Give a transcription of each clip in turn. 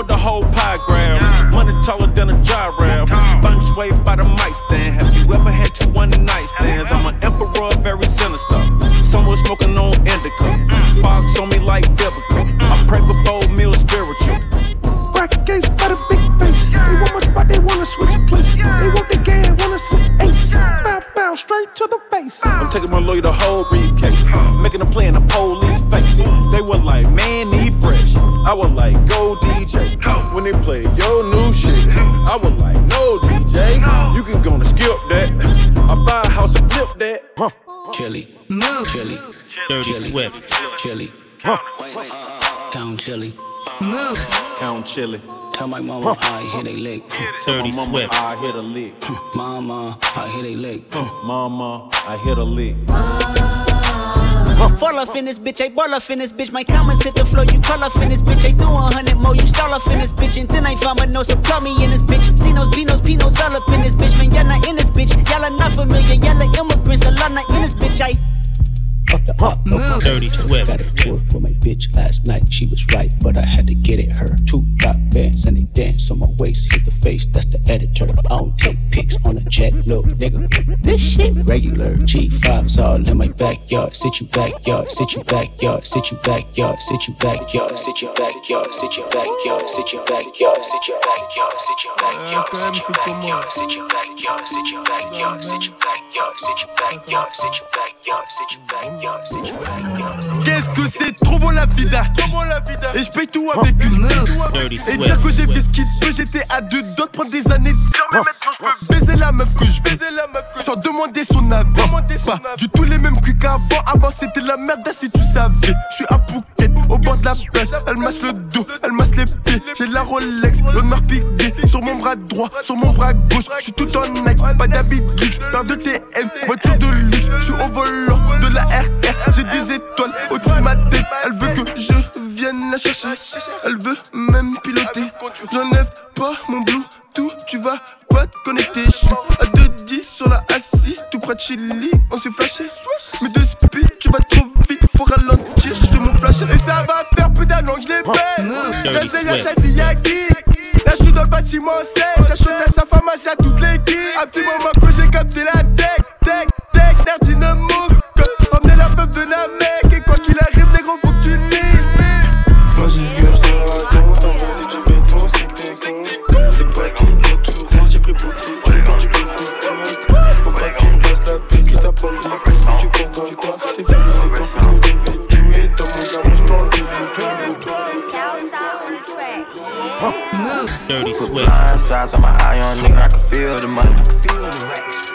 want the whole pie grab. Money taller than a gyraf. Feng shui by the mic stand. Dirty chili, Swift. chili. Count chili. Move. Count chili. Tell my mama I hit a lick. Tell my mama I hit a lick. Mama, I hit a lick. Mama, I hit a lick. Fall off in this bitch, I ball off in this bitch. My comments hit the floor, you call off in this bitch. I do a hundred more, you stall off in this bitch. And then I found my nose, so call me in this bitch. See those Beanos, Pinos all up in this bitch. Man, y'all not in this bitch. Dirty Swift. Got it tour with my bitch last night. She was right, but I had to get it. Her two rock bands and they dance on my waist. Hit the face, that's the editor. I don't take pics on a jet, little nigga. This shit regular. G5's all in my backyard. Sit you backyard, sit you backyard, sit you backyard, sit you backyard, sit you backyard, sit you backyard, sit you backyard, sit you backyard, sit you backyard, sit you backyard, sit you backyard, sit you backyard, sit you backyard, sit you backyard, sit you backyard, sit you backyard, sit you backyard. Qu'est-ce que c'est trop bon la vie d'artiste Et je paye tout avec une Et dire que j'ai fait ce qu'il peut, j'étais à deux doigts de prendre des années mais maintenant je peux baiser la meuf que je baiser la meuf sans demander son avis. Pas du tout les mêmes cuits qu'avant, avant c'était la merde, si tu savais. Je suis à Phuket, au bord de la plage, elle masse le dos, elle masse les pieds. J'ai la Rolex, l'honneur piqué sur mon bras droit, sur mon bras gauche. Je suis tout en Nike, pas d'habit luxe, paire de TM, voiture de luxe. Je suis au volant de la RR, j'ai des étoiles au-dessus de ma tête. Elle veut que je vienne la chercher, elle veut même piloter. J'enlève pas mon Bluetooth, tu vas pas te connecter. Je suis à 2-10 sur la A6, tout près de Chili, on s'est flashé. Mais de speed, tu vas trop vite, faut ralentir. Je fais mon flash et ça va faire plus d'un an que je l'ai fait. Move. T'as Dirty la Swift. Chadiyaki. Là, je suis dans le bâtiment 16. J'achète à sa pharmacie à toute l'équipe. Un petit moment que j'ai capté la tech, tech, tech, l'air dynamo. Emmener la meuf de Namek. Et quoi qu'il arrive, les gros, faut que tu nies. Vas-y, ce que je te raconte, en vrai, c'est du béton, c'est que t'es con. T'es pas tout beau, tout rond, j'ai pris beaucoup de temps, Faut pas la pute, qui t'a pas le temps, que tu fasses dans le coin, c'est fini, les Dirty Swift. Nine sides on my eye on nigga, I can feel the money.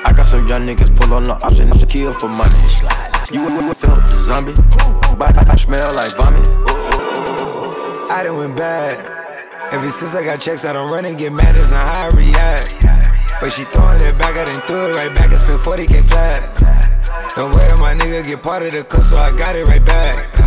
I got some young niggas pull on the option to kill for money. You would felt the zombie, but I smell like vomit. I done went bad. Ever since I got checks, I don't run and get mad as on how I react. But she throwing it back, I done threw it right back and spent 40k flat. Don't worry, my nigga get part of the clip, so I got it right back.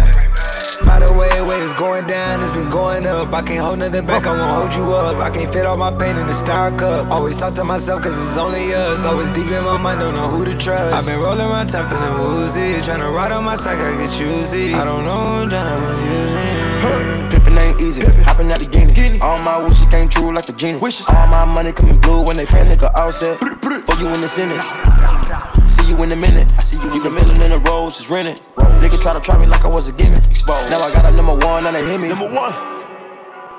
By the way, way it's going down, it's been going up. I can't hold nothing back, I won't hold you up. I can't fit all my pain in the star cup. Always talk to myself, cause it's only us. Always deep in my mind, don't know who to trust. I've been rolling around time, feeling woozy. Tryna ride on my side, I get choosy. I don't know who I'm tryna use it. Pippin' ain't easy, hopping out the guinea. All my wishes came true like the genie. All my money coming blue when they panic or all set. For you in the sentence. See you in a minute. I see you in the middle in the roads, just rented. Niggas try to try me like I was a gimmick. Exposed. Now I got a number one, now they hit me. Number one.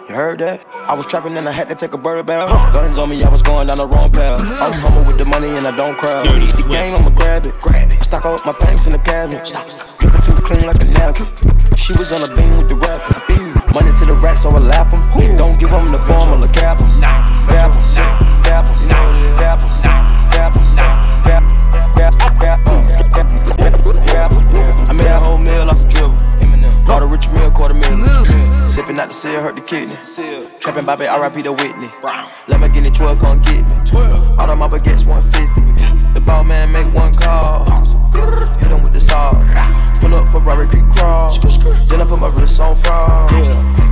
You heard that? I was trapping and I had to take a bird bath. Guns on me, I was going down the wrong path. Mm-hmm. I'm humble with the money and I don't cry. Dirty The game, I'ma grab it. Grab it. Stock up my banks in the cabinet. Dripping too clean like a napkin. She was on a beam with the rapper. Money to the racks, so I lap 'em. Don't give 'em the formula, cap 'em. Cap 'em. Cap 'em. Cap 'em. Cap I made a whole meal off the dribble. Bought a rich meal, quarter million. Sipping out the seal, hurt the kidney. Trapping Bobby, RIP to Whitney. Lamborghini 12, come get me. All the my baguettes 150. The ball man make one call. Hit him with the saw. Pull up for Robert Creek crawl. Then I put my wrist on fraud. I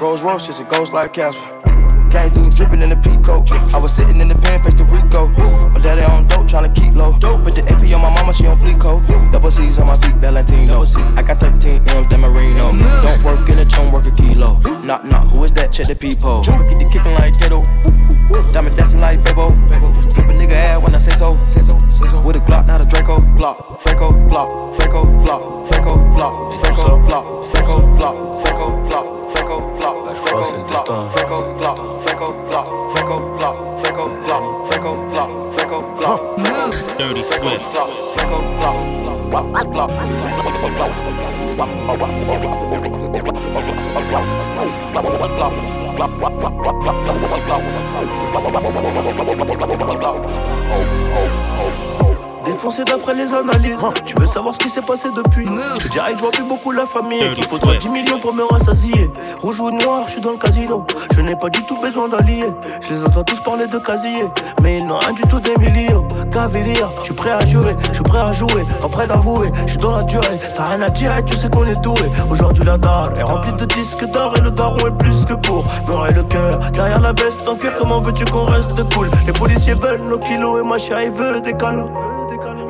Rolls Royce just a ghost like Casper. Came through dripping in the peacoat. I was sitting in the pen, face to Rico. My daddy on dope, tryna keep low. Put the AP on my mama, she on fleek coat. Double C's on my feet, Valentino. I got 13 M's, Dan Marino. Don't work in the chum, work a kilo. Knock, knock, who is that? Check the peephole. Get the kicking like Kato. Diamond dancing like Fabo. Flip a nigga ass when I say so. With a Glock, not a Draco. Block, Draco, block, Draco, block, Draco, block, Draco, block, Draco, block, Draco, block, Draco, block. Block, block, block, block, block, Draco. Dirty Swift. Draco, block, block, block, Défoncé d'après les analyses. Tu veux savoir ce qui s'est passé depuis Je te dirais que je vois plus beaucoup la famille. Qu'il faudra 10 millions pour me rassasier. Rouge ou noir, je suis dans le casino. Je n'ai pas du tout besoin d'alliés. Je les entends tous parler de casier. Mais ils n'ont rien du tout des millions. Cavalier, je suis prêt à jurer. Je suis prêt à jouer. En prêt d'avouer. Je suis dans la durée. T'as rien à dire et tu sais qu'on est doué. Aujourd'hui, la dalle est remplie de disques d'or. Et le daron est plus que pour et le cœur. Derrière la veste en cuir, comment veux-tu qu'on reste cool? Les policiers veulent nos kilos et ma chérie veut des câlins.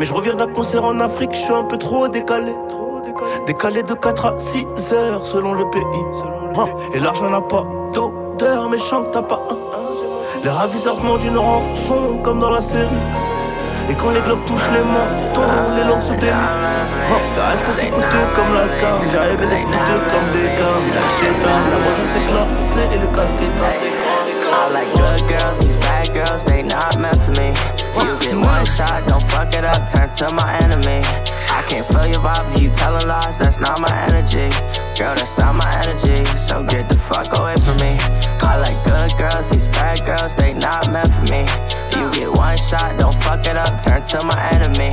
Mais je reviens d'un concert en Afrique, je suis un peu trop décalé. Décalé de 4 à 6 heures selon le pays. Hein, Et l'argent n'a pas d'odeur, mais chante t'as pas un. Les raviseurs demandent une rançon comme dans la série. Et quand les globes touchent les mentons, les langues se délient. Hein, Est-ce que c'est coûteux comme la cam J'arrivais d'être fouteux comme des cams. J'achète un, la c'est glacé et le casque est intégré. I like good girls, these bad girls, they not meant for me. You get one shot, don't fuck it up, turn to my enemy. I can't feel your vibe if you telling lies, that's not my energy. Girl, that's not my energy, so get the fuck away from me. I like good girls, these bad girls, they not meant for me. You get one shot, don't fuck it up, turn to my enemy.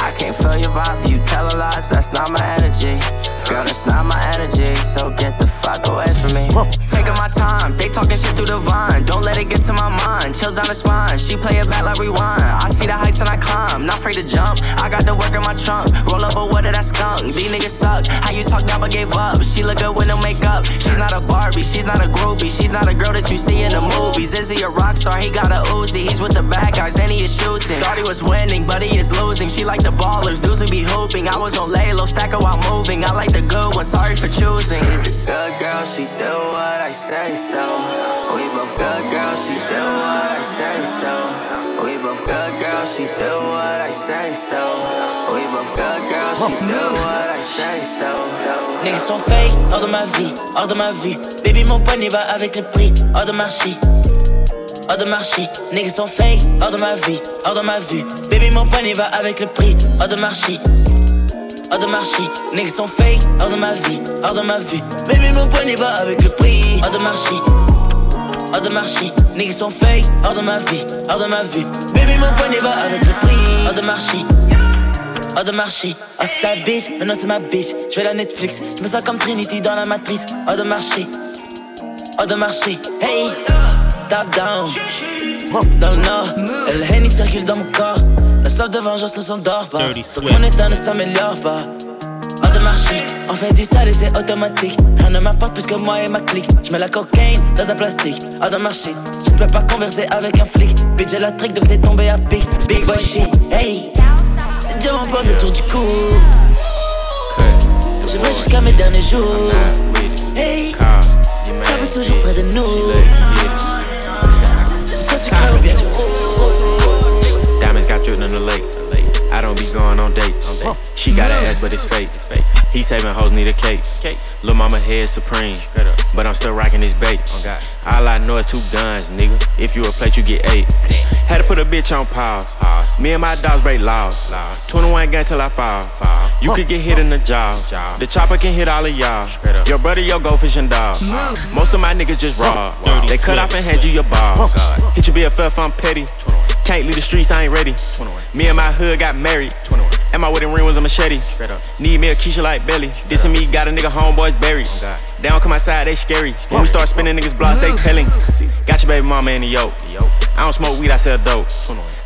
I can't feel your vibe you telling lies, that's not my energy. Girl, that's not my energy, so get the fuck away from me. Taking my time, they talking shit through the vine. Don't let it get to my mind. Chills down the spine, she play it back like rewind. I see the heights and I climb, not afraid to jump. I got the work in my trunk, roll up a what did I skunk? These niggas suck. How you talk now but gave up? She look good with no makeup. She's not a Barbie, she's not a groupie, she's not a girl that you see in the movies. Is he a rock star? He got a Uzi. He's with the bad guys and he is shooting. Thought he was winning, but he is losing. She like the ballers, dudes who be hooping. I was on lay low, stack her while moving. I like the good one, sorry for choosing. She's a good girl, she do what I say so. We both good girls, she do what I say so. We both good girls, she do what I say so. We both good girls, she do what I say so. Niggas sont fake, hors de ma vie, hors de ma vue. Baby, mon poignet va avec le prix, hors de marché. Hors de marché, niggas sont fake, hors de ma vie, hors de ma vue. Baby, mon poignet va avec le prix, hors de marché. Hors de marché, niggas sont fake, hors de ma vie, hors de ma vue. Baby, mon poignet va avec le prix, hors de marché. Hors de marché, niggas sont fake, hors de ma vie, hors de ma vue. Baby, mon poignet va avec le prix, hors de marché. Hors de marché, oh c'est ta bitch, maintenant c'est ma bitch. Je vais la Netflix, je me sens comme Trinity dans la matrice. Hors de marché, hors de marché, hey, top down. Dans le nord, le Henny circule dans mon corps. La soif de vengeance ne s'endort pas. Donc mon état ne s'améliore pas. Hors de marché, on fait du sale et c'est automatique. Rien ne m'importe plus que moi et ma clique. Je mets la cocaïne dans un plastique. Hors de marché, je ne peux pas converser avec un flic. Bitch, j'ai la trick donc t'es tombé à pic. Big boy shit, hey. Diamant pas le tour du cou. Je vais jusqu'à mes derniers jours. Hey, j'avais toujours près de nous. Diamonds got dripped in the lake. I don't be going on dates. She got an ass, but it's fake. He saving hoes need a cake. Lil' mama head supreme, but I'm still rocking this bait. All I know is two guns, nigga. If you a plate, you get eight. Had to put a bitch on pause. Me and my dogs break laws. 21 gun till I fall. You could get hit in the jaw. The chopper can hit all of y'all. Your brother, your go fishing dog. Most of my niggas just raw. They cut off and hand you your balls. Hit your BFF, I'm petty. Can't leave the streets, I ain't ready. Me and my hood got married. And my wedding ring was a machete. Need me a Keisha like Belly. This and me got a nigga homeboys buried. Oh, they don't come outside, they scary. When we start spinning niggas blocks, they telling. Got your baby mama in the yoke. I don't smoke weed, I sell dope.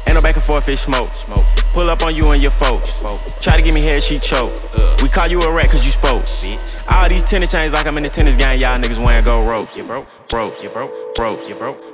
Ain't no back and forth, it's smoke. smoke. Pull up on you and your folks. Try to give me head, she choke. We call you a rat cause you spoke. All these tennis chains like I'm in the tennis game, y'all niggas wearing go ropes. You broke, broke, you broke, broke, you broke,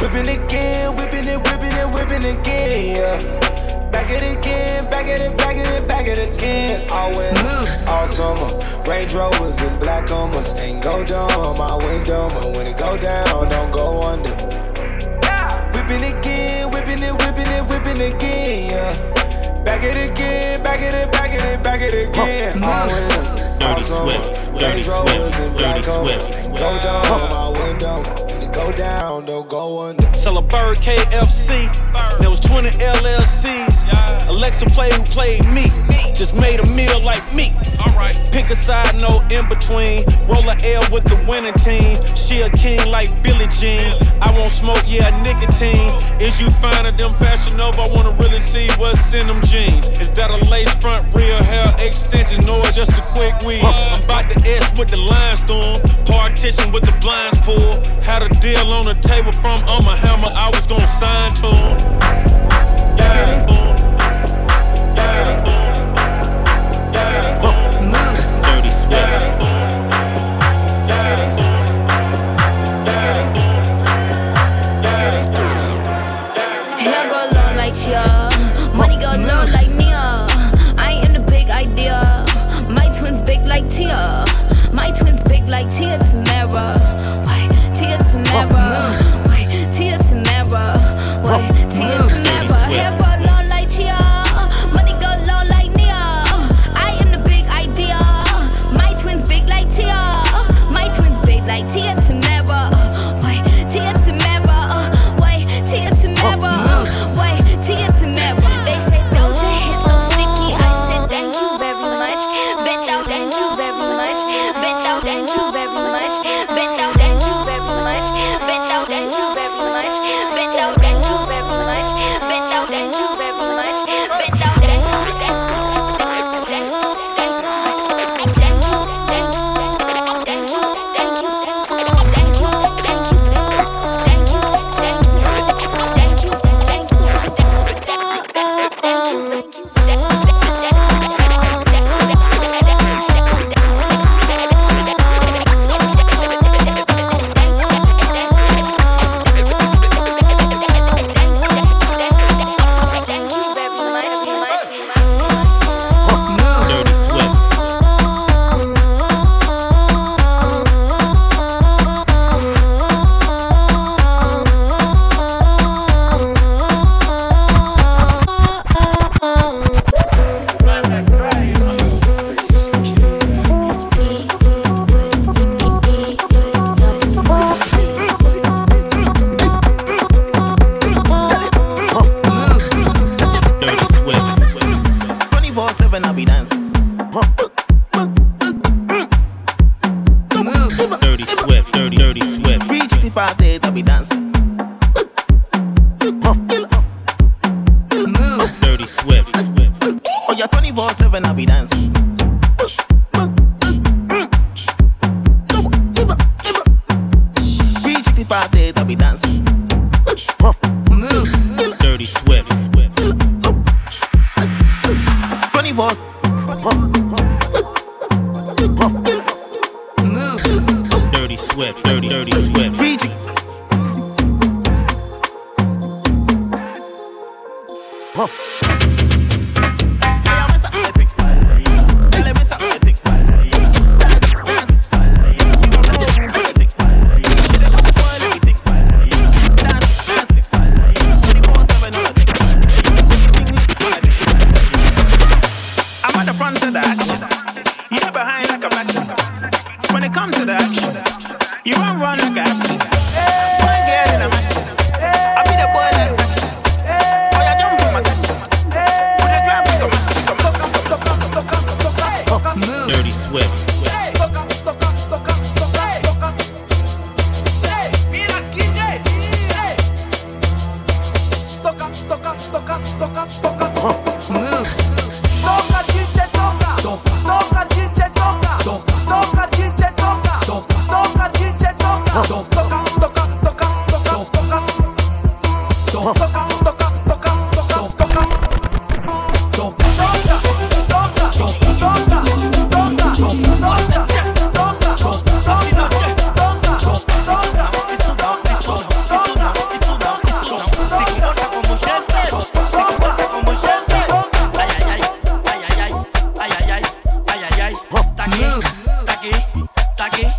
Whipping again, whipping it, whipping it, whipping again, yeah. Back it again, back it, back at it, back it again. All winter, all summer. Range Rovers and black Hummers. Ain't go down on my window, but when it go down, don't go under. Whipping again, whipping it, whipping it, whipping again, yeah. Back it again, back it, back it, back it again. All winter, all Dirty summer. Swift, Dirty Range Rovers Swift, and black Dirty Hummers. Swift. Ain't go down my window, but when it go down, don't go under. Sell a bird KFC. There was 20 LLCs. Alexa play who played me. Just made a meal like me. Alright. Pick a side, no in between. Roll a L with the winning team. She a king like Billie Jean. I won't smoke, yeah, nicotine. Is you finer than Fashion Nova? I wanna really see what's in them jeans. Is that a lace front, real hair extension, or just a quick weave? I'm about to S with the lines through 'em. Partition with the blinds pulled. Had a deal on the table from I'm a hammer. I was gonna sign to him. Yeah. 24 7 I'll be dancing.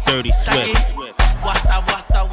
dirty swift. Wassa, wassa,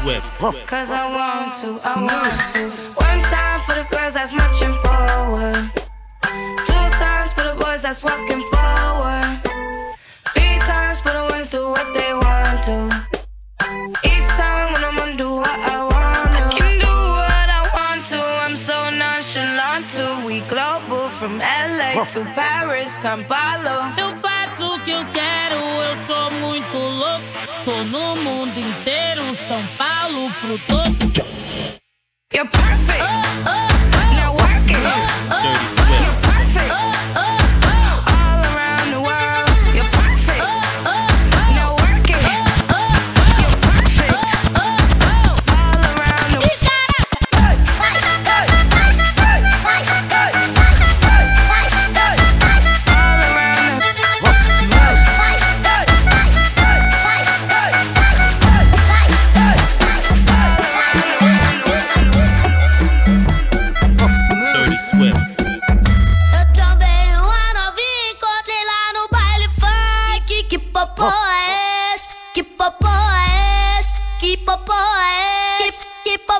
Swift. Cause I want to, I want to. One time for the girls that's marching forward. Two times for the boys that's walking forward. Three times for the ones do what they want to. Each time when I'm on, do what I want to. I can do what I want to. I'm so nonchalant too. We global from LA to Paris, São Paulo. Eu faço o que eu quero, eu sou muito louco. Tô no mundo inteiro, São Paulo pro todo. You're perfect. Oh, oh, oh. Now.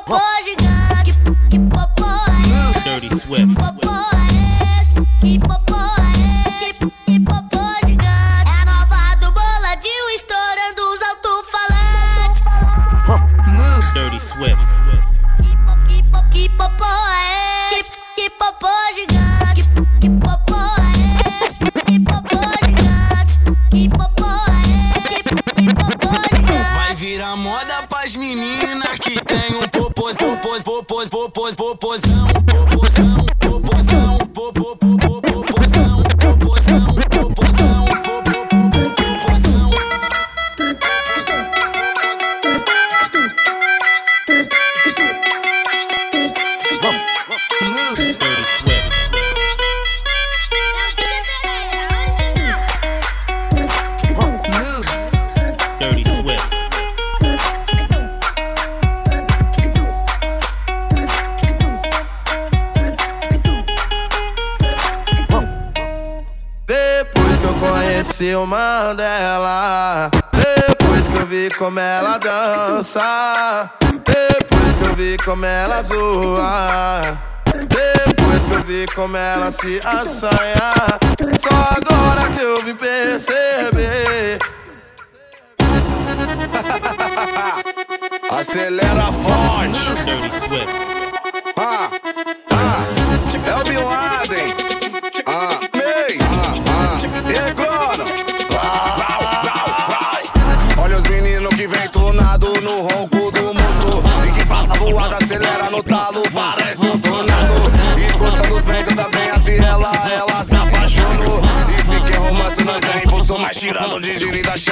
我是 popozão, popozão, popozão, popozão, popozão. ela zoa. Depois que eu vi como ela se assanha. Só agora que eu vim perceber. Acelera forte.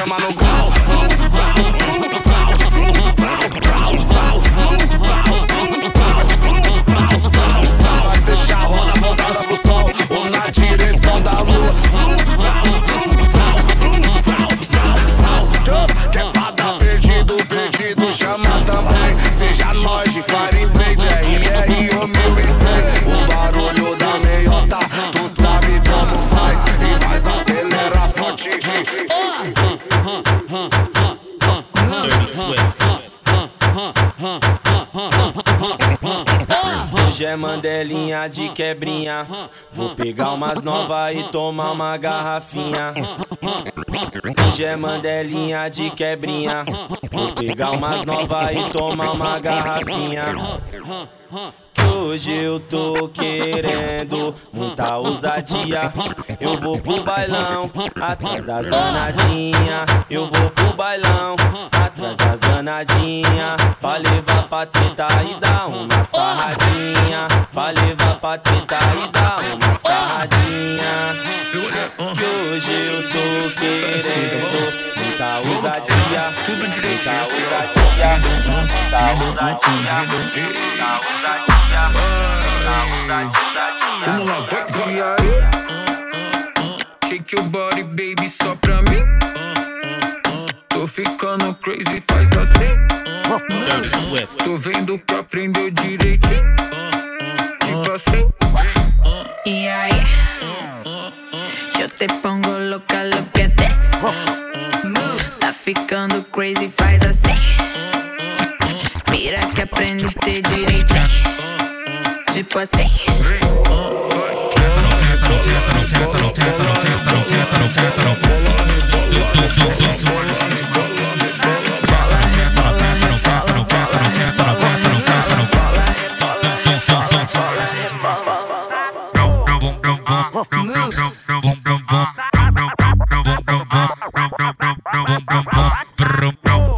Direita, chama no Hoje é mandelinha de quebrinha. Vou pegar umas novas e tomar uma garrafinha. Hoje é mandelinha de quebrinha. Vou pegar umas novas e tomar uma garrafinha. Que hoje eu tô querendo muita ousadia. Eu vou pro bailão, atrás das danadinhas. Eu vou pro bailão, atrás das danadinhas. Pra levar pra treta e dar uma sarradinha. Pra levar pra treta e dar uma sarradinha. Que hoje eu tô querendo muita ousadia. Muita ousadia, muita ousadia, muita ousadia. Vamos lá, vai, E aí? Shake your body, baby, só pra mim. Tô ficando crazy, faz assim. Tô vendo que aprendeu direitinho. Tipo assim. Y ahí, yo te pongo loca, lo que des. Ficando crazy, faz assim. Mira que aprende a ter direito. Tipo assim. brum, brum, brum, brum, brum, brum, brum.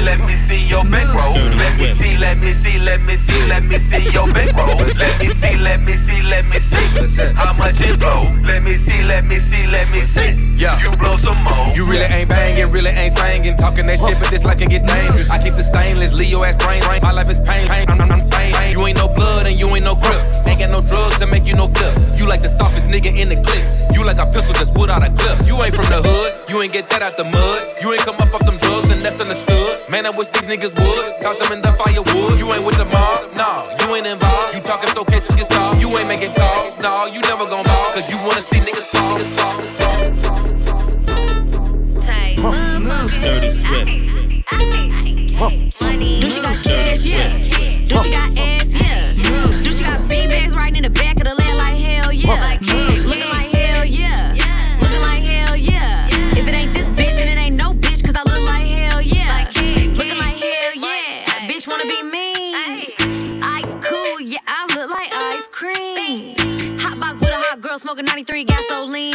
Let me see your bankroll. Let me see, let me see, let me see, let me see your bankroll. Let me see, let me see, let me see how much it blow. Let me see, let me see, let me see. Yeah. You blow some more. You really ain't banging, really ain't singing. Talking that shit, but this like can get dangerous. I keep the stainless, Leo ass brain. brain. My life is pain. pain. I'm, I'm, I'm pain. pain. You ain't no blood and you ain't no grip. Ain't got no drugs to make you no flip. You like the softest nigga in the clip. You like a pistol that's wood out a clip. You ain't from the hood you ain't get that out the mud. You ain't come up off them drugs, and that's understood. Man, I wish these niggas would. Toss them in the firewood. You ain't with the mob, nah, you ain't involved. You talking so cases get solved. You ain't making calls, nah, you never gon' ball. Cause you wanna see niggas fall. Dirty Swift. Do she got cash? Yeah. Do she got ass? Yeah. Do she got big bags right in the back of the smoking 93 gasoline.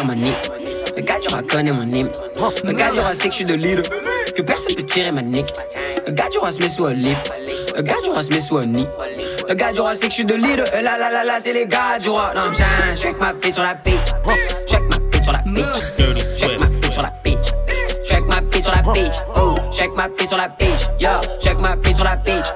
faire ma nique. Regarde, j'aurai connaît mon hymne. Regarde, j'aurai c'est que je suis de leader. Que personne peut tirer ma nique. Regarde, j'aurai se met sous un livre. Regarde, j'aurai se met sous un nid. Le gars du roi, c'est que je suis de leader. Euh, Et là, là, là, là, c'est les gars du roi. Non, je suis avec ma pite sur la pite. Je ma pite sur la pite. Je ma pite sur la pite. Je ma pite sur la pite. Oh, je ma pite sur la pite. Yo, je ma pite sur la pite.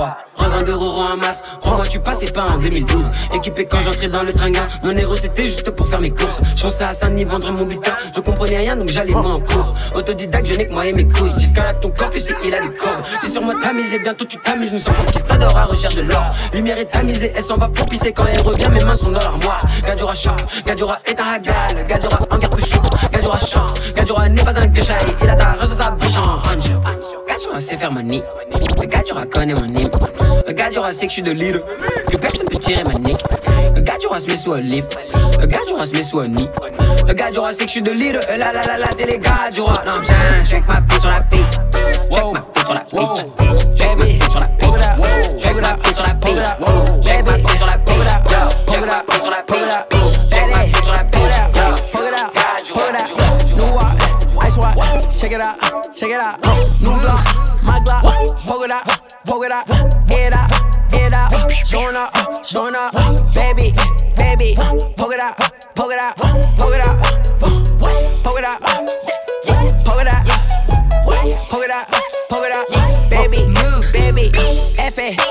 Gadjura. Revendeur euro en masse. Crois-moi, tu passais pas en 2012. Équipé quand j'entrais dans le tringa. Mon héros c'était juste pour faire mes courses. Pensais à Saint-Denis vendre mon butin. Je comprenais rien donc j'allais moi en cours. Autodidacte, je n'ai que moi et mes couilles. Là ton corps, tu sais, il a des cordes. C'est sur moi tamisé, bientôt tu t'amuses. Nous sommes conquistadors à recherche de l'or. Lumière est tamisée, elle s'en va pour pisser quand elle revient. Mes mains sont dans l'armoire. Gadjura choque, Gadjura est un hagal. Gadjura en garde le shoot. Gadjura chante, Gadjura n'est pas un guéchaï. Il a ta rose sa bouche en ange. Gadjura sait faire ma nique. Gadjura connaît mon hymne. Gadjura sait que je suis de leader. Que personne peut tirer ma nique. Gadjura se met sous un livre. Gadjura se met sous un nid. Le Gadjura sait que je suis de leader. Euh, La la la la, c'est les Gadjura. Non, j'suis j'suis avec ma bitch sur la bitch. Avec ma bitch sur la bitch. Avec ma bitch sur la bitch. Avec ma bitch sur la bitch. Avec ma bitch sur la bitch. Avec ma bitch sur la bitch. Avec ma bitch sur la bitch. Gadjura. New watch, ice watch, check it out, check it out. New block, my Glock, poke it out, poke it out, get out, get out. Showing up, showing up, baby, baby, poke it out, poke it out, poke it out, poke it out, poke it out, poke it out, poke it out, baby, baby, F it,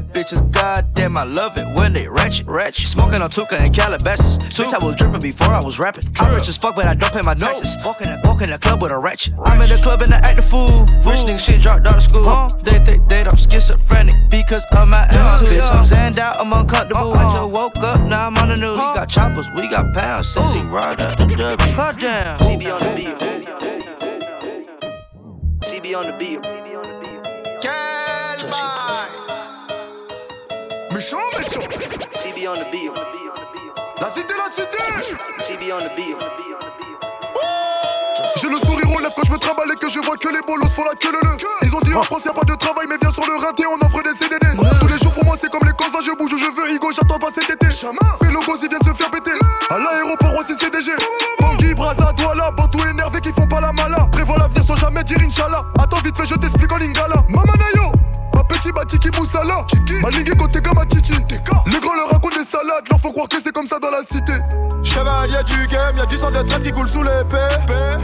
bad bitches, goddamn, I love it when they ratchet, ratchet. Smoking on Tuka and Calabasas. Bitch, I was dripping before I was rapping. I'm rich as fuck, but I don't pay my taxes. Walk in the, walk in the club with a ratchet. I'm in the club and I act the fool. Rich nigga shit dropped out of school. Huh? They think they, I'm schizophrenic because of my attitude. Bitch, I'm zanned out, I'm uncomfortable. Uh-huh. I just woke up, now I'm on the news. We got choppers, we got pounds. City ride at the W. Hot damn. CB on the beat. CB on the beat. Méchant, méchant. CB on the beat. La cité, la cité. CB on the beat. J'ai le sourire aux lèvres quand je me trimballe et que je vois que les bolos font la queue le le. Ils ont dit en France y'a pas de travail mais viens sur le rinté on offre des CDD Tous les jours pour moi c'est comme les cons je bouge où je veux Igo j'attends pas cet été. Mais logos ils viennent se faire péter. À l'aéroport aussi CDG Bangui, Braza, Douala, Bantou énervé qui font pas la mala. Prévois l'avenir sans jamais dire Inch'Allah. Attends vite fait je t'explique en lingala. Mamanayo Petit batiki moussala. Malingue côté comme Titi. Les grands leur racontent des salades Leur font croire que c'est comme ça dans la cité. Chevalier du game, y'a du sang de traite qui coule sous l'épée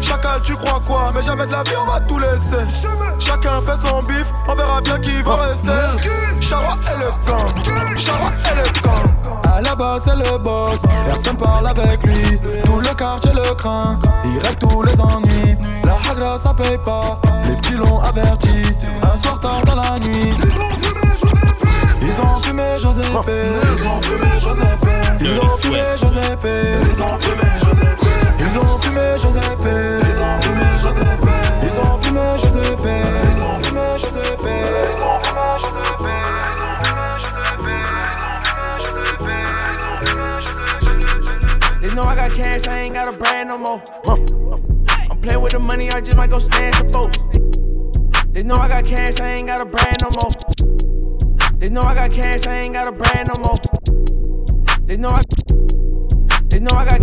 Chacal tu crois quoi? Mais jamais de la vie on va tout laisser. Chacun fait son bif, on verra bien qui va rester. Chara et le gang, Chara et le gang À la base c'est le boss, personne parle avec lui. Tout le quartier le craint, il règle tous les ennuis La hagra ça paye pas, les petits l'ont averti Un soir tard dans la nuit Ils ont fumé José Ils ont fumé José Ils ont fumé José Ils ont fumé José Ils ont fumé José Ils ont fumé José Ils ont fumé José Ils ont fumé José Ils ont fumé They know I got cash, I ain't got a brand no more. I'm playing with the money, I just might go stand some folks. They know I got cash, I ain't got a brand no more. They know I got cash, I ain't got a brand no more. They know I, they know I got,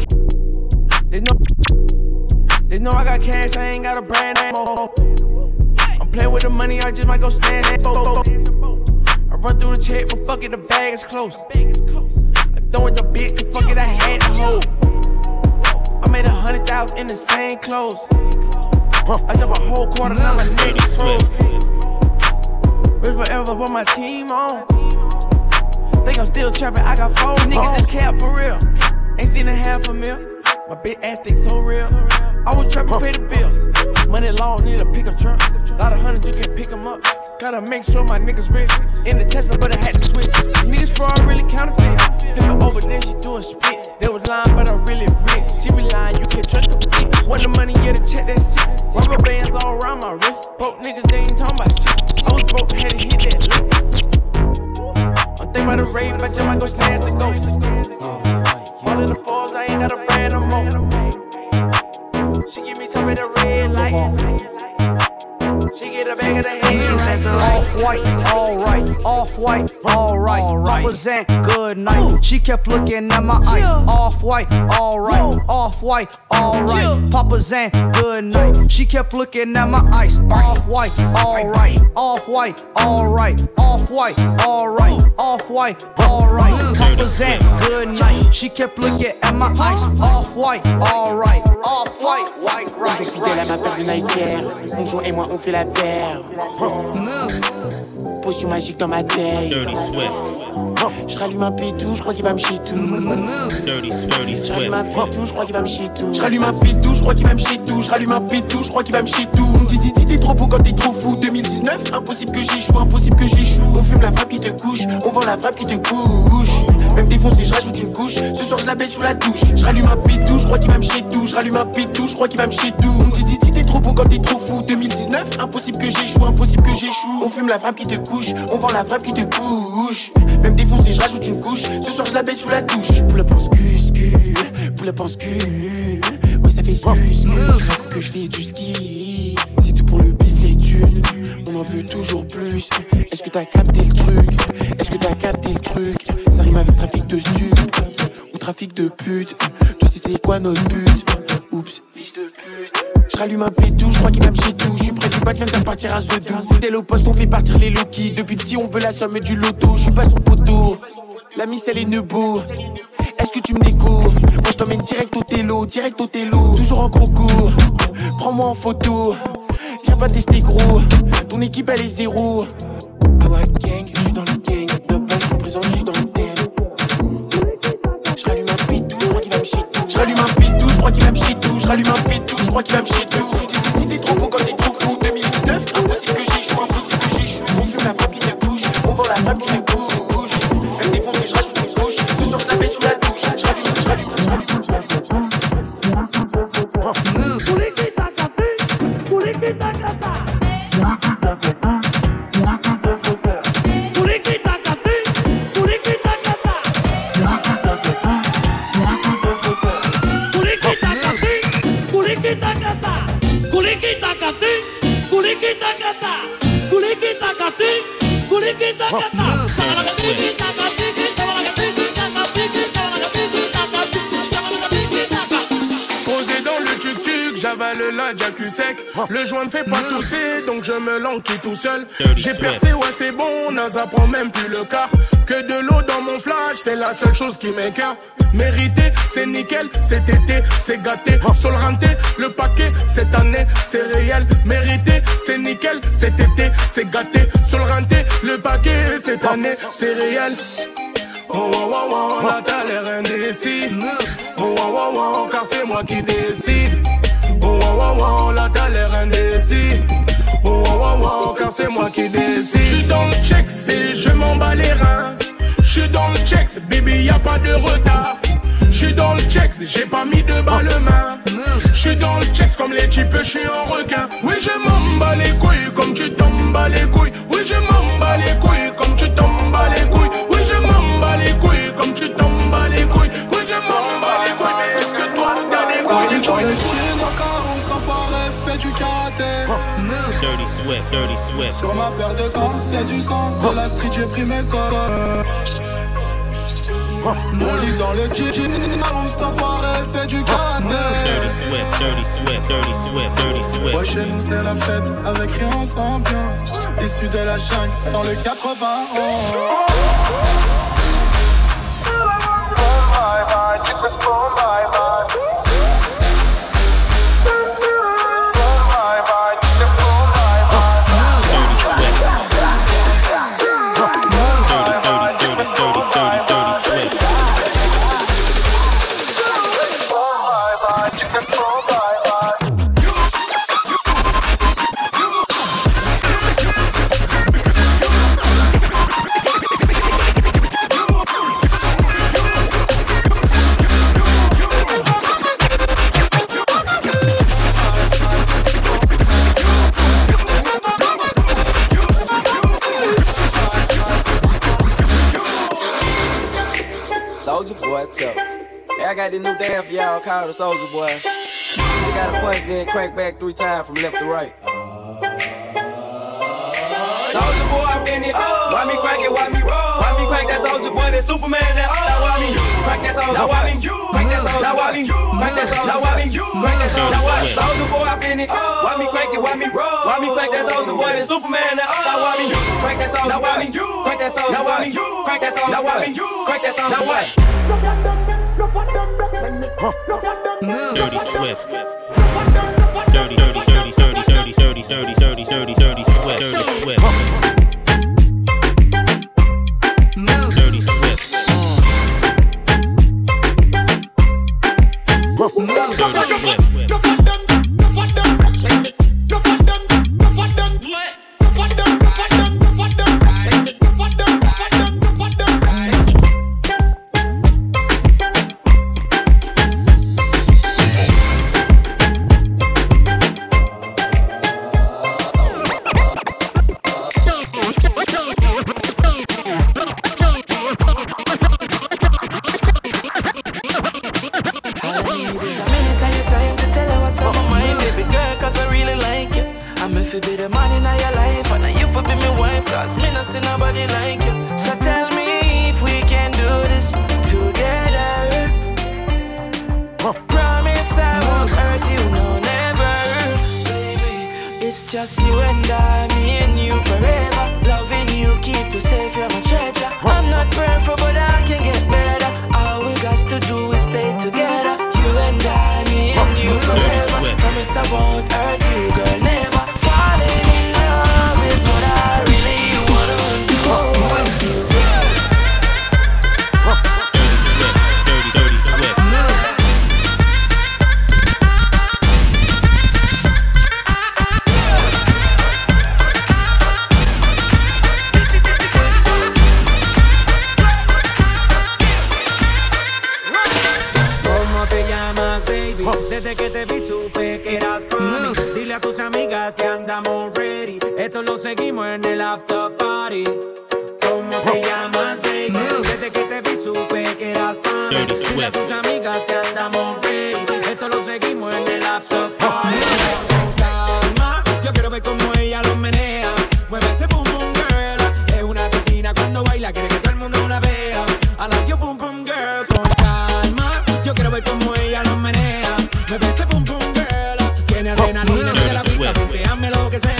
they know, they know I got cash, I ain't got a brand no more. I'm playing with the money, I just might go stand some folks. I run through the check, but fuck it, the bag is close. I throw in the cause fuck it, I had to hold. I made a hundred thousand in the same clothes. I jump a whole quarter, now my is froze. Rich forever, put my team on. Think I'm still trapping, I got four niggas just cap for real. Ain't seen a half a mil. My big ass think so real. I was trapping, pay the bills. Money long, need a pickup truck. Lot of hundreds, you can pick 'em up. Gotta make sure my niggas rich. In the Tesla, but I had to switch. Niggas fraud, really counterfeit. Flip it over, then she do a split. Lying, but I'm really rich. She be lying, you can trust the bitch. Want the money, yeah, to check that shit. Rubber bands all around my wrist. Broke niggas, they ain't talking about shit. I was broke, had to hit that lick. I'm thinking about the rape, I just might go snatch the ghost. All in the falls, I ain't got a brand no more. She give me time at the red light. She get a bag of the head. Off white, alright. Off white, alright. Represent good night. She kept looking at my eyes. Off white, alright. Off white, alright. Papa Zan, good night. She kept looking at my eyes. Off white, alright. Off white, alright. Off white, alright. Off white, alright. Papa Zan, good night. She kept looking at my eyes. Off white, alright. Off white, white, right. J'ai fidèle à ma paire de Nike Air. Mon et moi on fait la Potion magique dans ma tête. Je rallume un pétou, je crois qu'il va me chier tout. Je rallume un pétou, je crois qu'il va me chier tout. Je rallume un pétou, je crois qu'il va me chier tout. Je rallume un pétou, je crois qu'il va me chier tout. On me dit, dit, dit, t'es trop beau quand t'es trop fou. 2019, impossible que j'échoue, impossible que j'échoue. On fume la frappe qui te couche, on vend la frappe qui te couche. Même défoncé, je rajoute une couche. Ce soir, je la baisse sous la douche. Je rallume un pétou, je crois qu'il va me chier tout. Je rallume un pétou, je crois qu'il va me chier tout. On me dit, dit, trop beau quand t'es trop fou. 2019, impossible que j'échoue, impossible que j'échoue. On fume la frappe qui te couche, on vend la frappe qui te couche. Même défoncé, je rajoute une couche. Ce soir, je la baisse sous la douche. Poulet pense cuscu, poulet pense cul. Ouais, ça fait excuse que je fais du ski. C'est tout pour le bif, les thunes. On en veut toujours plus. Est-ce que t'as capté le truc? Est-ce que t'as capté le truc? Ça rime avec trafic de stup ou trafic de pute. Tu sais c'est quoi notre but? Oups, fils de pute je rallume un pétou, je crois qu'il m'aime chez tout. Je suis près du bac, viens de faire partir un zeu Dès le poste, on fait partir les Loki. Depuis petit, on veut la somme du loto. Je suis pas son poteau. La miss, elle est nebo. Est-ce que tu me déco Moi, je t'emmène direct au télo, direct au télo. Toujours en gros. Prends-moi en photo. Viens pas tester gros. Ton équipe, elle est zéro. Ah ouais, gang, je suis dans le gang. De base, je représente, je suis dans le thème. Je rallume un pétou, je crois qu'il va me chier. Je rallume un tout. Je rallume un pitou, je crois qu'il va me chier tout. T'es trop con quand t'es trop fou. 2019, impossible que j'échoue, impossible que j'échoue. On fume la frappe qui te couche, on vend la frappe qui te sec. Le joint me fait pas tousser, donc je me lanquille tout seul. J'ai percé, ouais, c'est bon, NASA prend même plus le quart. Que de l'eau dans mon flash, c'est la seule chose qui m'écarte. Mérité, c'est nickel, c'est été, c'est gâté. Sol renté, le paquet, cette année, c'est réel. Mérité, c'est nickel, c'est été, c'est gâté. Sol renté, le paquet, cette année, c'est réel. Oh, oh, oh, oh, là t'as l'air indécis. Oh, oh, oh, oh, car c'est moi qui décide. Oh, là t'as l'air indécis. Car c'est moi qui décide. J'suis dans le check, c'est je m'en bats les reins. J'suis dans le checks, baby, y a pas de retard. J'suis dans le checks, j'ai pas mis de balle main. J'suis dans le checks comme les types, j'suis un requin. Oui, je m'en bats les couilles comme tu t'en bats les couilles. Oui, je m'en bats les couilles comme tu t'en bats les couilles. Swift, Dirty Swift. Sur ma paire de gants, y'a du sang. De la street, j'ai pris mes codes. On lit dans le Carousse, l'enfoiré fait du karaté. Dirty Swift, Dirty Swift, Dirty Swift, Dirty Swift. Ouais, chez nous c'est la fête, avec rien sans ambiance. Issu de la jungle, dans le 91. Soldier Boy. You gotta punch, then crank back three times from left to right. Soldier boy, I been it. Why me crank it? Why me roll? Why me crank that soldier boy? That Superman? That now why me crank that soldier? Now why me crank that soldier? Now why me crank that soldier? Now why me crank that soldier? Now what? Soldier boy, I been it. Why me crank it? Why me roll? Why me crank that soldier boy? That Superman? That now why me crank that soldier? Now why me crank that soldier? Now why me crank that soldier? Now why me crank that soldier? Now what? Dirty Swift. Puta, lo que sea.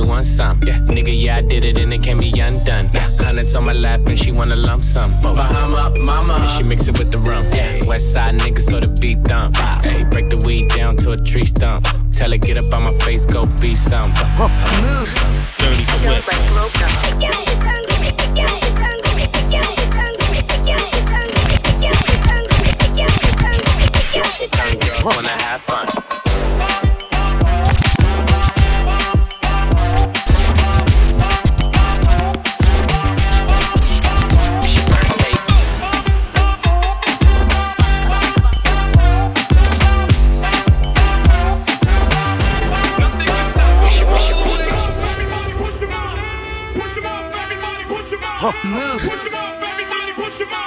You want some. Yeah, nigga, yeah, I did it, and it can't be undone. Yeah, hundreds on my lap, and she wanna lump sum. Bahama, mama, and she mix it with the rum. Yeah, West side niggas, so the beat dump. Hey, break the weed down to a tree stump. Tell her get up on my face, go be some. Move. Dirty Swift. Girls wanna have fun.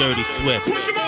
Dirty Swift.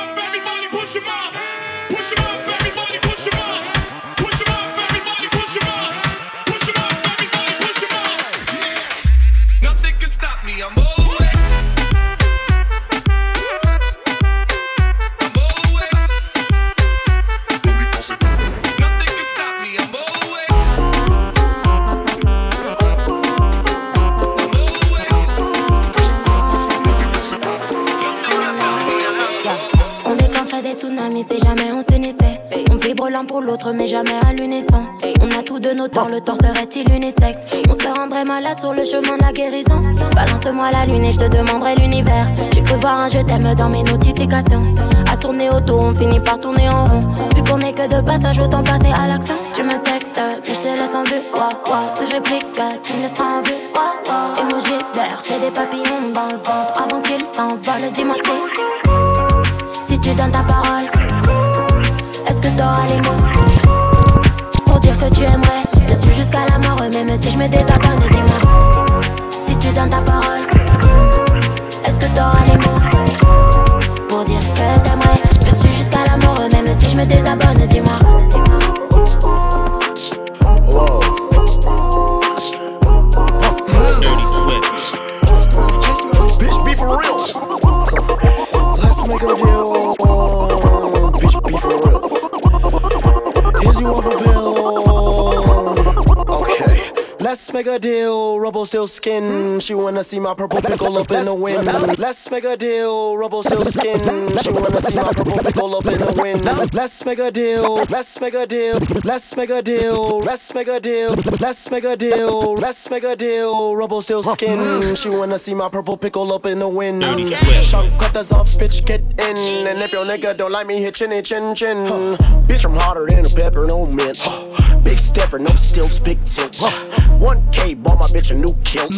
Le tort serait-il unisexe On se rendrait malade sur le chemin de la guérison. Balance-moi la lune et je te demanderai l'univers. J'ai cru voir un je t'aime dans mes notifications. À tourner autour, on finit par tourner en rond. Vu qu'on est que de passage, autant passer à l'action. Tu me textes, mais je te laisse en vue. Ouah, ouah. Si je réplique, tu me laisseras en vue. Ouah, ouah. Emoji d'air, j'ai des papillons dans le ventre. Avant qu'ils s'envolent, dis-moi si. Si tu donnes ta parole, est-ce que t'auras les mots pour dire que tu aimerais si je me désabonne, dis-moi. Si tu donnes ta parole, est-ce que t'auras les mots pour dire que t'aimerais? Je suis jusqu'à la mort, même si je me désabonne, rubble still skin. She wanna see my purple pickle up in the wind. Let's make a deal, rubble still skin. She wanna see my purple pickle up in the wind. Let's make a deal, let's make a deal, let's make a deal, let's make a deal, let's make a deal, let's make a deal, rubble still skin. She wanna see my purple pickle up in the wind. Sharp cutters off, bitch, get in. And if your nigga don't like me, hit chinny chin chin. Bitch, I'm hotter than a pepper, no mint. Big stepper, no stilts, big tilt. 1K, bought my bitch a new kilt.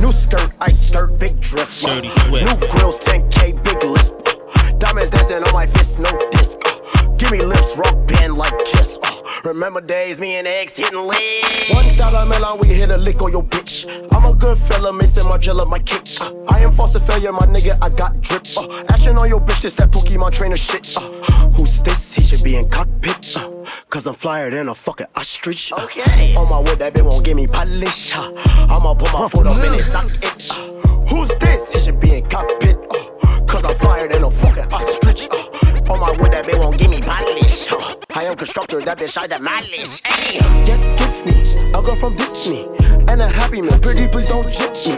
New skirt, ice skirt, big drift. Dirty New Swift. grills, 10K, big list. Diamonds dancing on my fist, no disc. Give me lips, rock band like kiss. Remember days, me and X hitting lit. One dollar melon, we hit a lick on your bitch. I'm a good fella, Maison Margiela, my kick. Uh, I am false failure, my nigga, I got drip. Uh, action on your bitch, this that Pokemon trainer shit. Uh, who's this? He should be in cockpit. Uh, Cause I'm flyer than a fucking ostrich. Uh, okay. On my wood, that bitch won't give me polish. Uh, I'ma put my foot up in it, sock it. Uh, who's this? He should be in cockpit. Uh, Cause I'm flyer than a fucking ostrich. Uh, Uh, I am constructor, that bitch I demolish. Hey. Yes, give me a girl from Disney and a happy meal. Pretty, please don't jip me.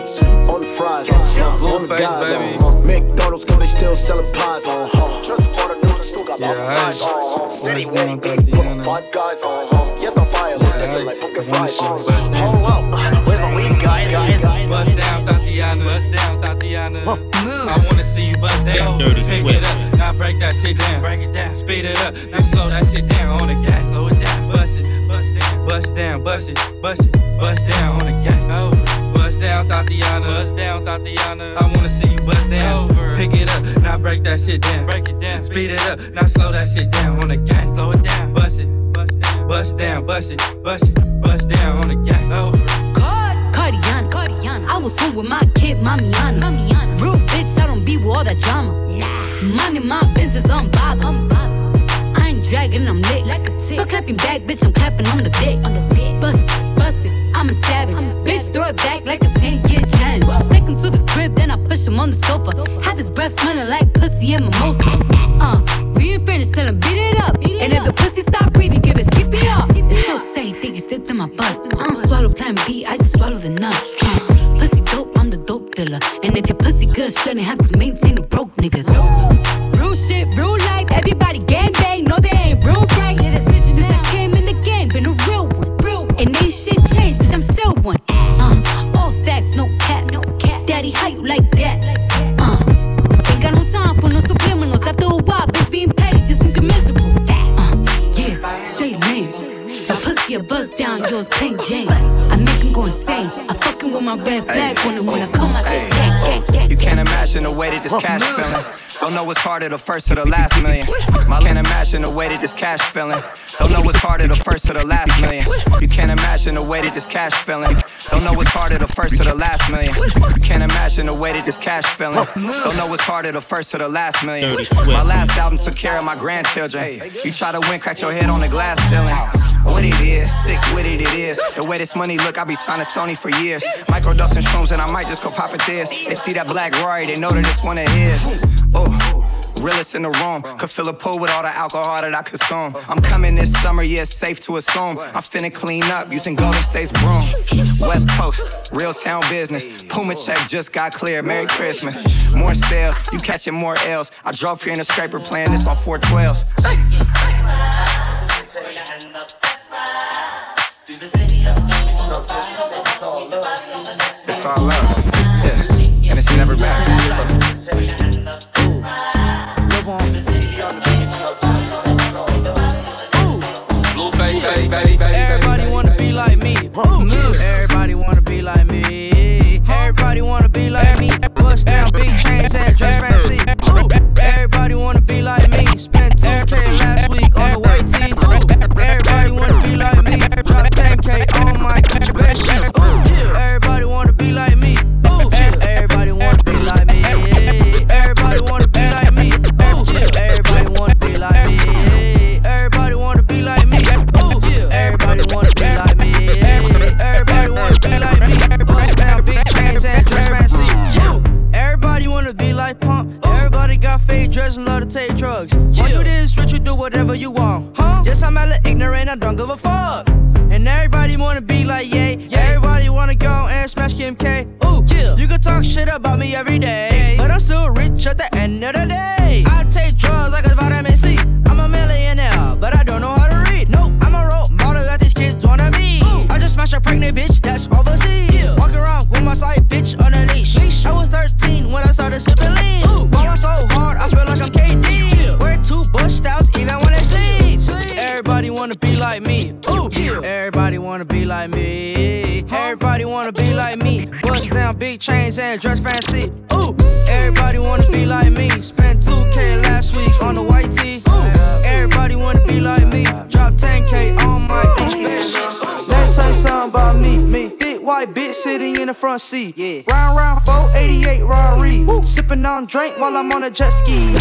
On fries, uh, on the Blueface, guys, baby. uh, McDonald's, cause they still selling pies. Uh, huh. Just bought a new suit, got Yeah, baptized. hey. Uh, huh. City What's with down, me, five guys. Uh, huh. Yes, I'm fire, look hey. like pumpkin fries. Uh, Bust down. hold up, where's my weed, guys? Bust down, Tatiana. Bust down, Tatiana. I wanna see you bust down. Dirty Pick Swift. it up, now break that shit down. Break it down, speed it up, now slow that shit down on the gas. Slow it down, bust it, bust down, bust down, bust it, bust it, bust down on the gas. Oh, bust down, Tatiana. Bust down, Tatiana. I wanna see you bust down. Pick it up, now break that shit down. Break it down, speed it up, now slow that shit down on the gas. Slow it down, bust it, bust down. Bust down, bust it, bust it, bust down on the gang. Oh. I was home with my kid, Mamiana. Mamiana. Real bitch, I don't be with all that drama. Nah. Money, my business, I'm Bob. I'm Bob. I ain't dragging, I'm lit like a tick. But clapping back, bitch, I'm clapping on the dick. On the dick. Bust it, bust it, I'm a savage. I'm a bitch, throw it back like a 10 year challenge. Take him to the crib, then I push him on the sofa. Have his breath smelling like pussy and mimosa. Uh, we ain't finished, tell him beat it up. and if the pussy stop breathing, give it CPR. It's so tight, think it slipped in my butt. I don't swallow plan B, I just swallow the nuts. Pussy dealer. And if your pussy good, shouldn't have to maintain a broke nigga. Real shit, real life, everybody gang bang, no they ain't real right. Yeah, that's it. Since I came in the game, been a real one. Real one. And ain't shit changed, bitch, I'm still one. Uh, all facts, no cap, no cap. Daddy, how you like that? Uh, ain't got no time for no subliminals. After a while, bitch, being petty just means you're miserable. Uh, yeah, straight lane. A pussy a buzz down, yours plain Jane. I make him go insane. I fucking with my red flag on him when I come, I say gang, gang, gang. You can't imagine the way that this cash feeling. Oh, Don't know what's harder, the first or the last million. My can't imagine the way that this cash feeling. Don't know what's harder, the first or the last million. You can't imagine the way that this cash feeling. Don't know what's harder, the first or the last million. You can't imagine the way that this cash feeling. Don't know what's harder, the first or the last million. My last album took care of my grandchildren. You try to win, crack your head on the glass ceiling. What it is, sick with it, it is. The way this money look, I be signing Sony for years. Microdosing shrooms, and I might just go pop it this. They see that black Rory, they know that it's one of his. Oh. Realest in the room, could fill a pool with all the alcohol that I consume. I'm coming this summer, yeah, it's safe to assume. I'm finna clean up using Golden State's broom. West Coast, real town business. Puma check just got cleared. Merry Christmas. More sales, you catching more L's. I drove here in a scraper playing this on 412s. It's all love, yeah, and it's never back. Ignorant, I don't give a fuck. And everybody wanna be like Ye. Yeah. Everybody wanna go and smash Kim K. Ooh, yeah. You can talk shit about me every day, but I'm still rich at the end of the day. Chains and dress fancy. Ooh, everybody wanna be like me. Spent 2K last week on the white tee. Everybody wanna be like me. Drop 10K on my Gucci bed sheets. Me tell you something about me. Me, thick white bitch sitting in the front seat. Yeah. Round round 488 Rari. Sipping on drink while I'm on a jet ski. Yeah.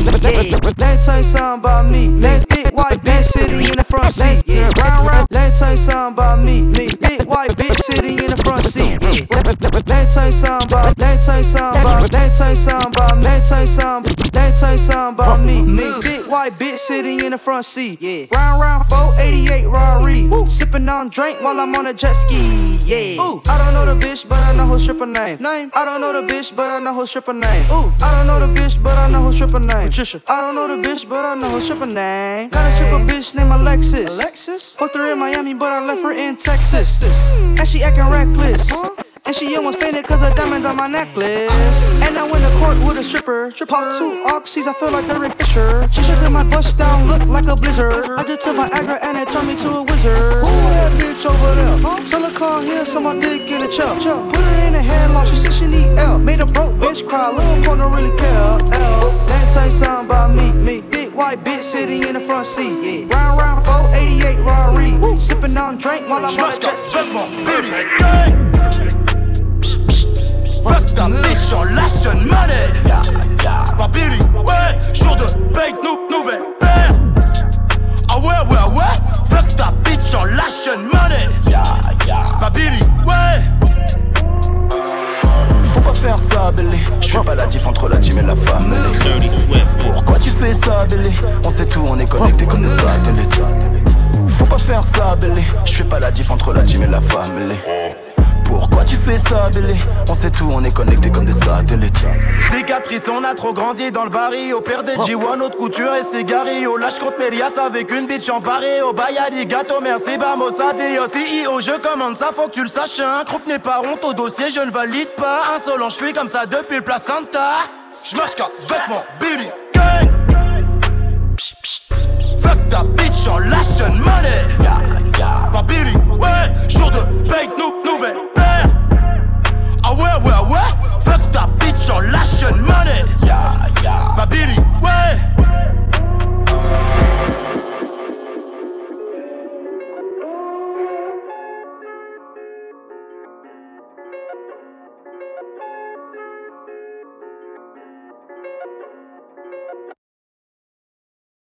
Me tell you something about me. Me, thick white bitch sitting in the front seat. Yeah. Round round. Me tell you something about me. Me, thick white bitch sitting in the front seat. Yeah. Me tell you something about. Let me tell you something about. Tell you something about. Tell you something. Tell you something about me. Me, thick white bitch sitting in the front seat. Yeah. Round round 488 Rari. Sipping on drink while I'm on a jet ski. Yeah. Ooh, I don't know the bitch, but I know her stripper name. Name. I don't know the bitch, but I know her stripper name. Ooh, I don't know the bitch, but I know her stripper name. Patricia. I don't know the bitch, but I know her stripper name. Got a stripper bitch named Alexis. Alexis. Fucked her in Miami, but I left her in Texas. And she acting reckless. And she almost fainted cause of diamonds on my necklace. And I went to court with a stripper. Strip out two oxys, I feel like Derek Fisher. She stripping my bust down, look like a blizzard. I did my Viagra and it turned me to a wizard. Who that bitch over there? Tell her call here so my dick get a chop. Put her in a headlock, she said she need help. Made a broke bitch cry, little boy don't really care. L. Let me tell you something about me. Me, dick white bitch sitting in the front seat. Yeah. Round round 488 Rari. Sipping on drink while I'm on the jet ski. Fuck ta bitch, on lâche une money. Yeah, yeah. Ma Billy, ouais, jour de paye, nou, nouvelle paire. Ah ouais, ouais, ouais. Fuck ta bitch, on lâche une money. Yeah, yeah. Ma Billy, ouais. Faut pas faire ça, Billy. Je fais pas la diff entre la team et la femme. Pourquoi tu fais ça, Billy? On sait tout, on est connecté comme des satellites. Faut pas faire ça, Billy. Je fais pas la diff entre la team et la famille. Pourquoi tu fais ça, Billy On sait tout, on est connecté comme des satellites. Cicatrice, on a trop grandi dans le baril. Au père des G1, notre couture et c'est Gary. Au lâche contre Melias avec une bitch en Paris. Au Bayadi, gâteau, merci, Bamos, Adi. Au CEO, je commande ça, faut que tu le saches. Un groupe n'est pas honte au dossier, je ne valide pas. Insolent, je suis comme ça depuis le placenta. J'marche casse, vêtements, Billy, gang. Fuck ta bitch, on lâche une money. Yeah, yeah. Ma Billy, ouais, jour de paye, nou, nouvelle ouais, ouais, ouais. Fuck ta bitch, on lâche une money. Yeah, yeah. Ma Billy, ouais.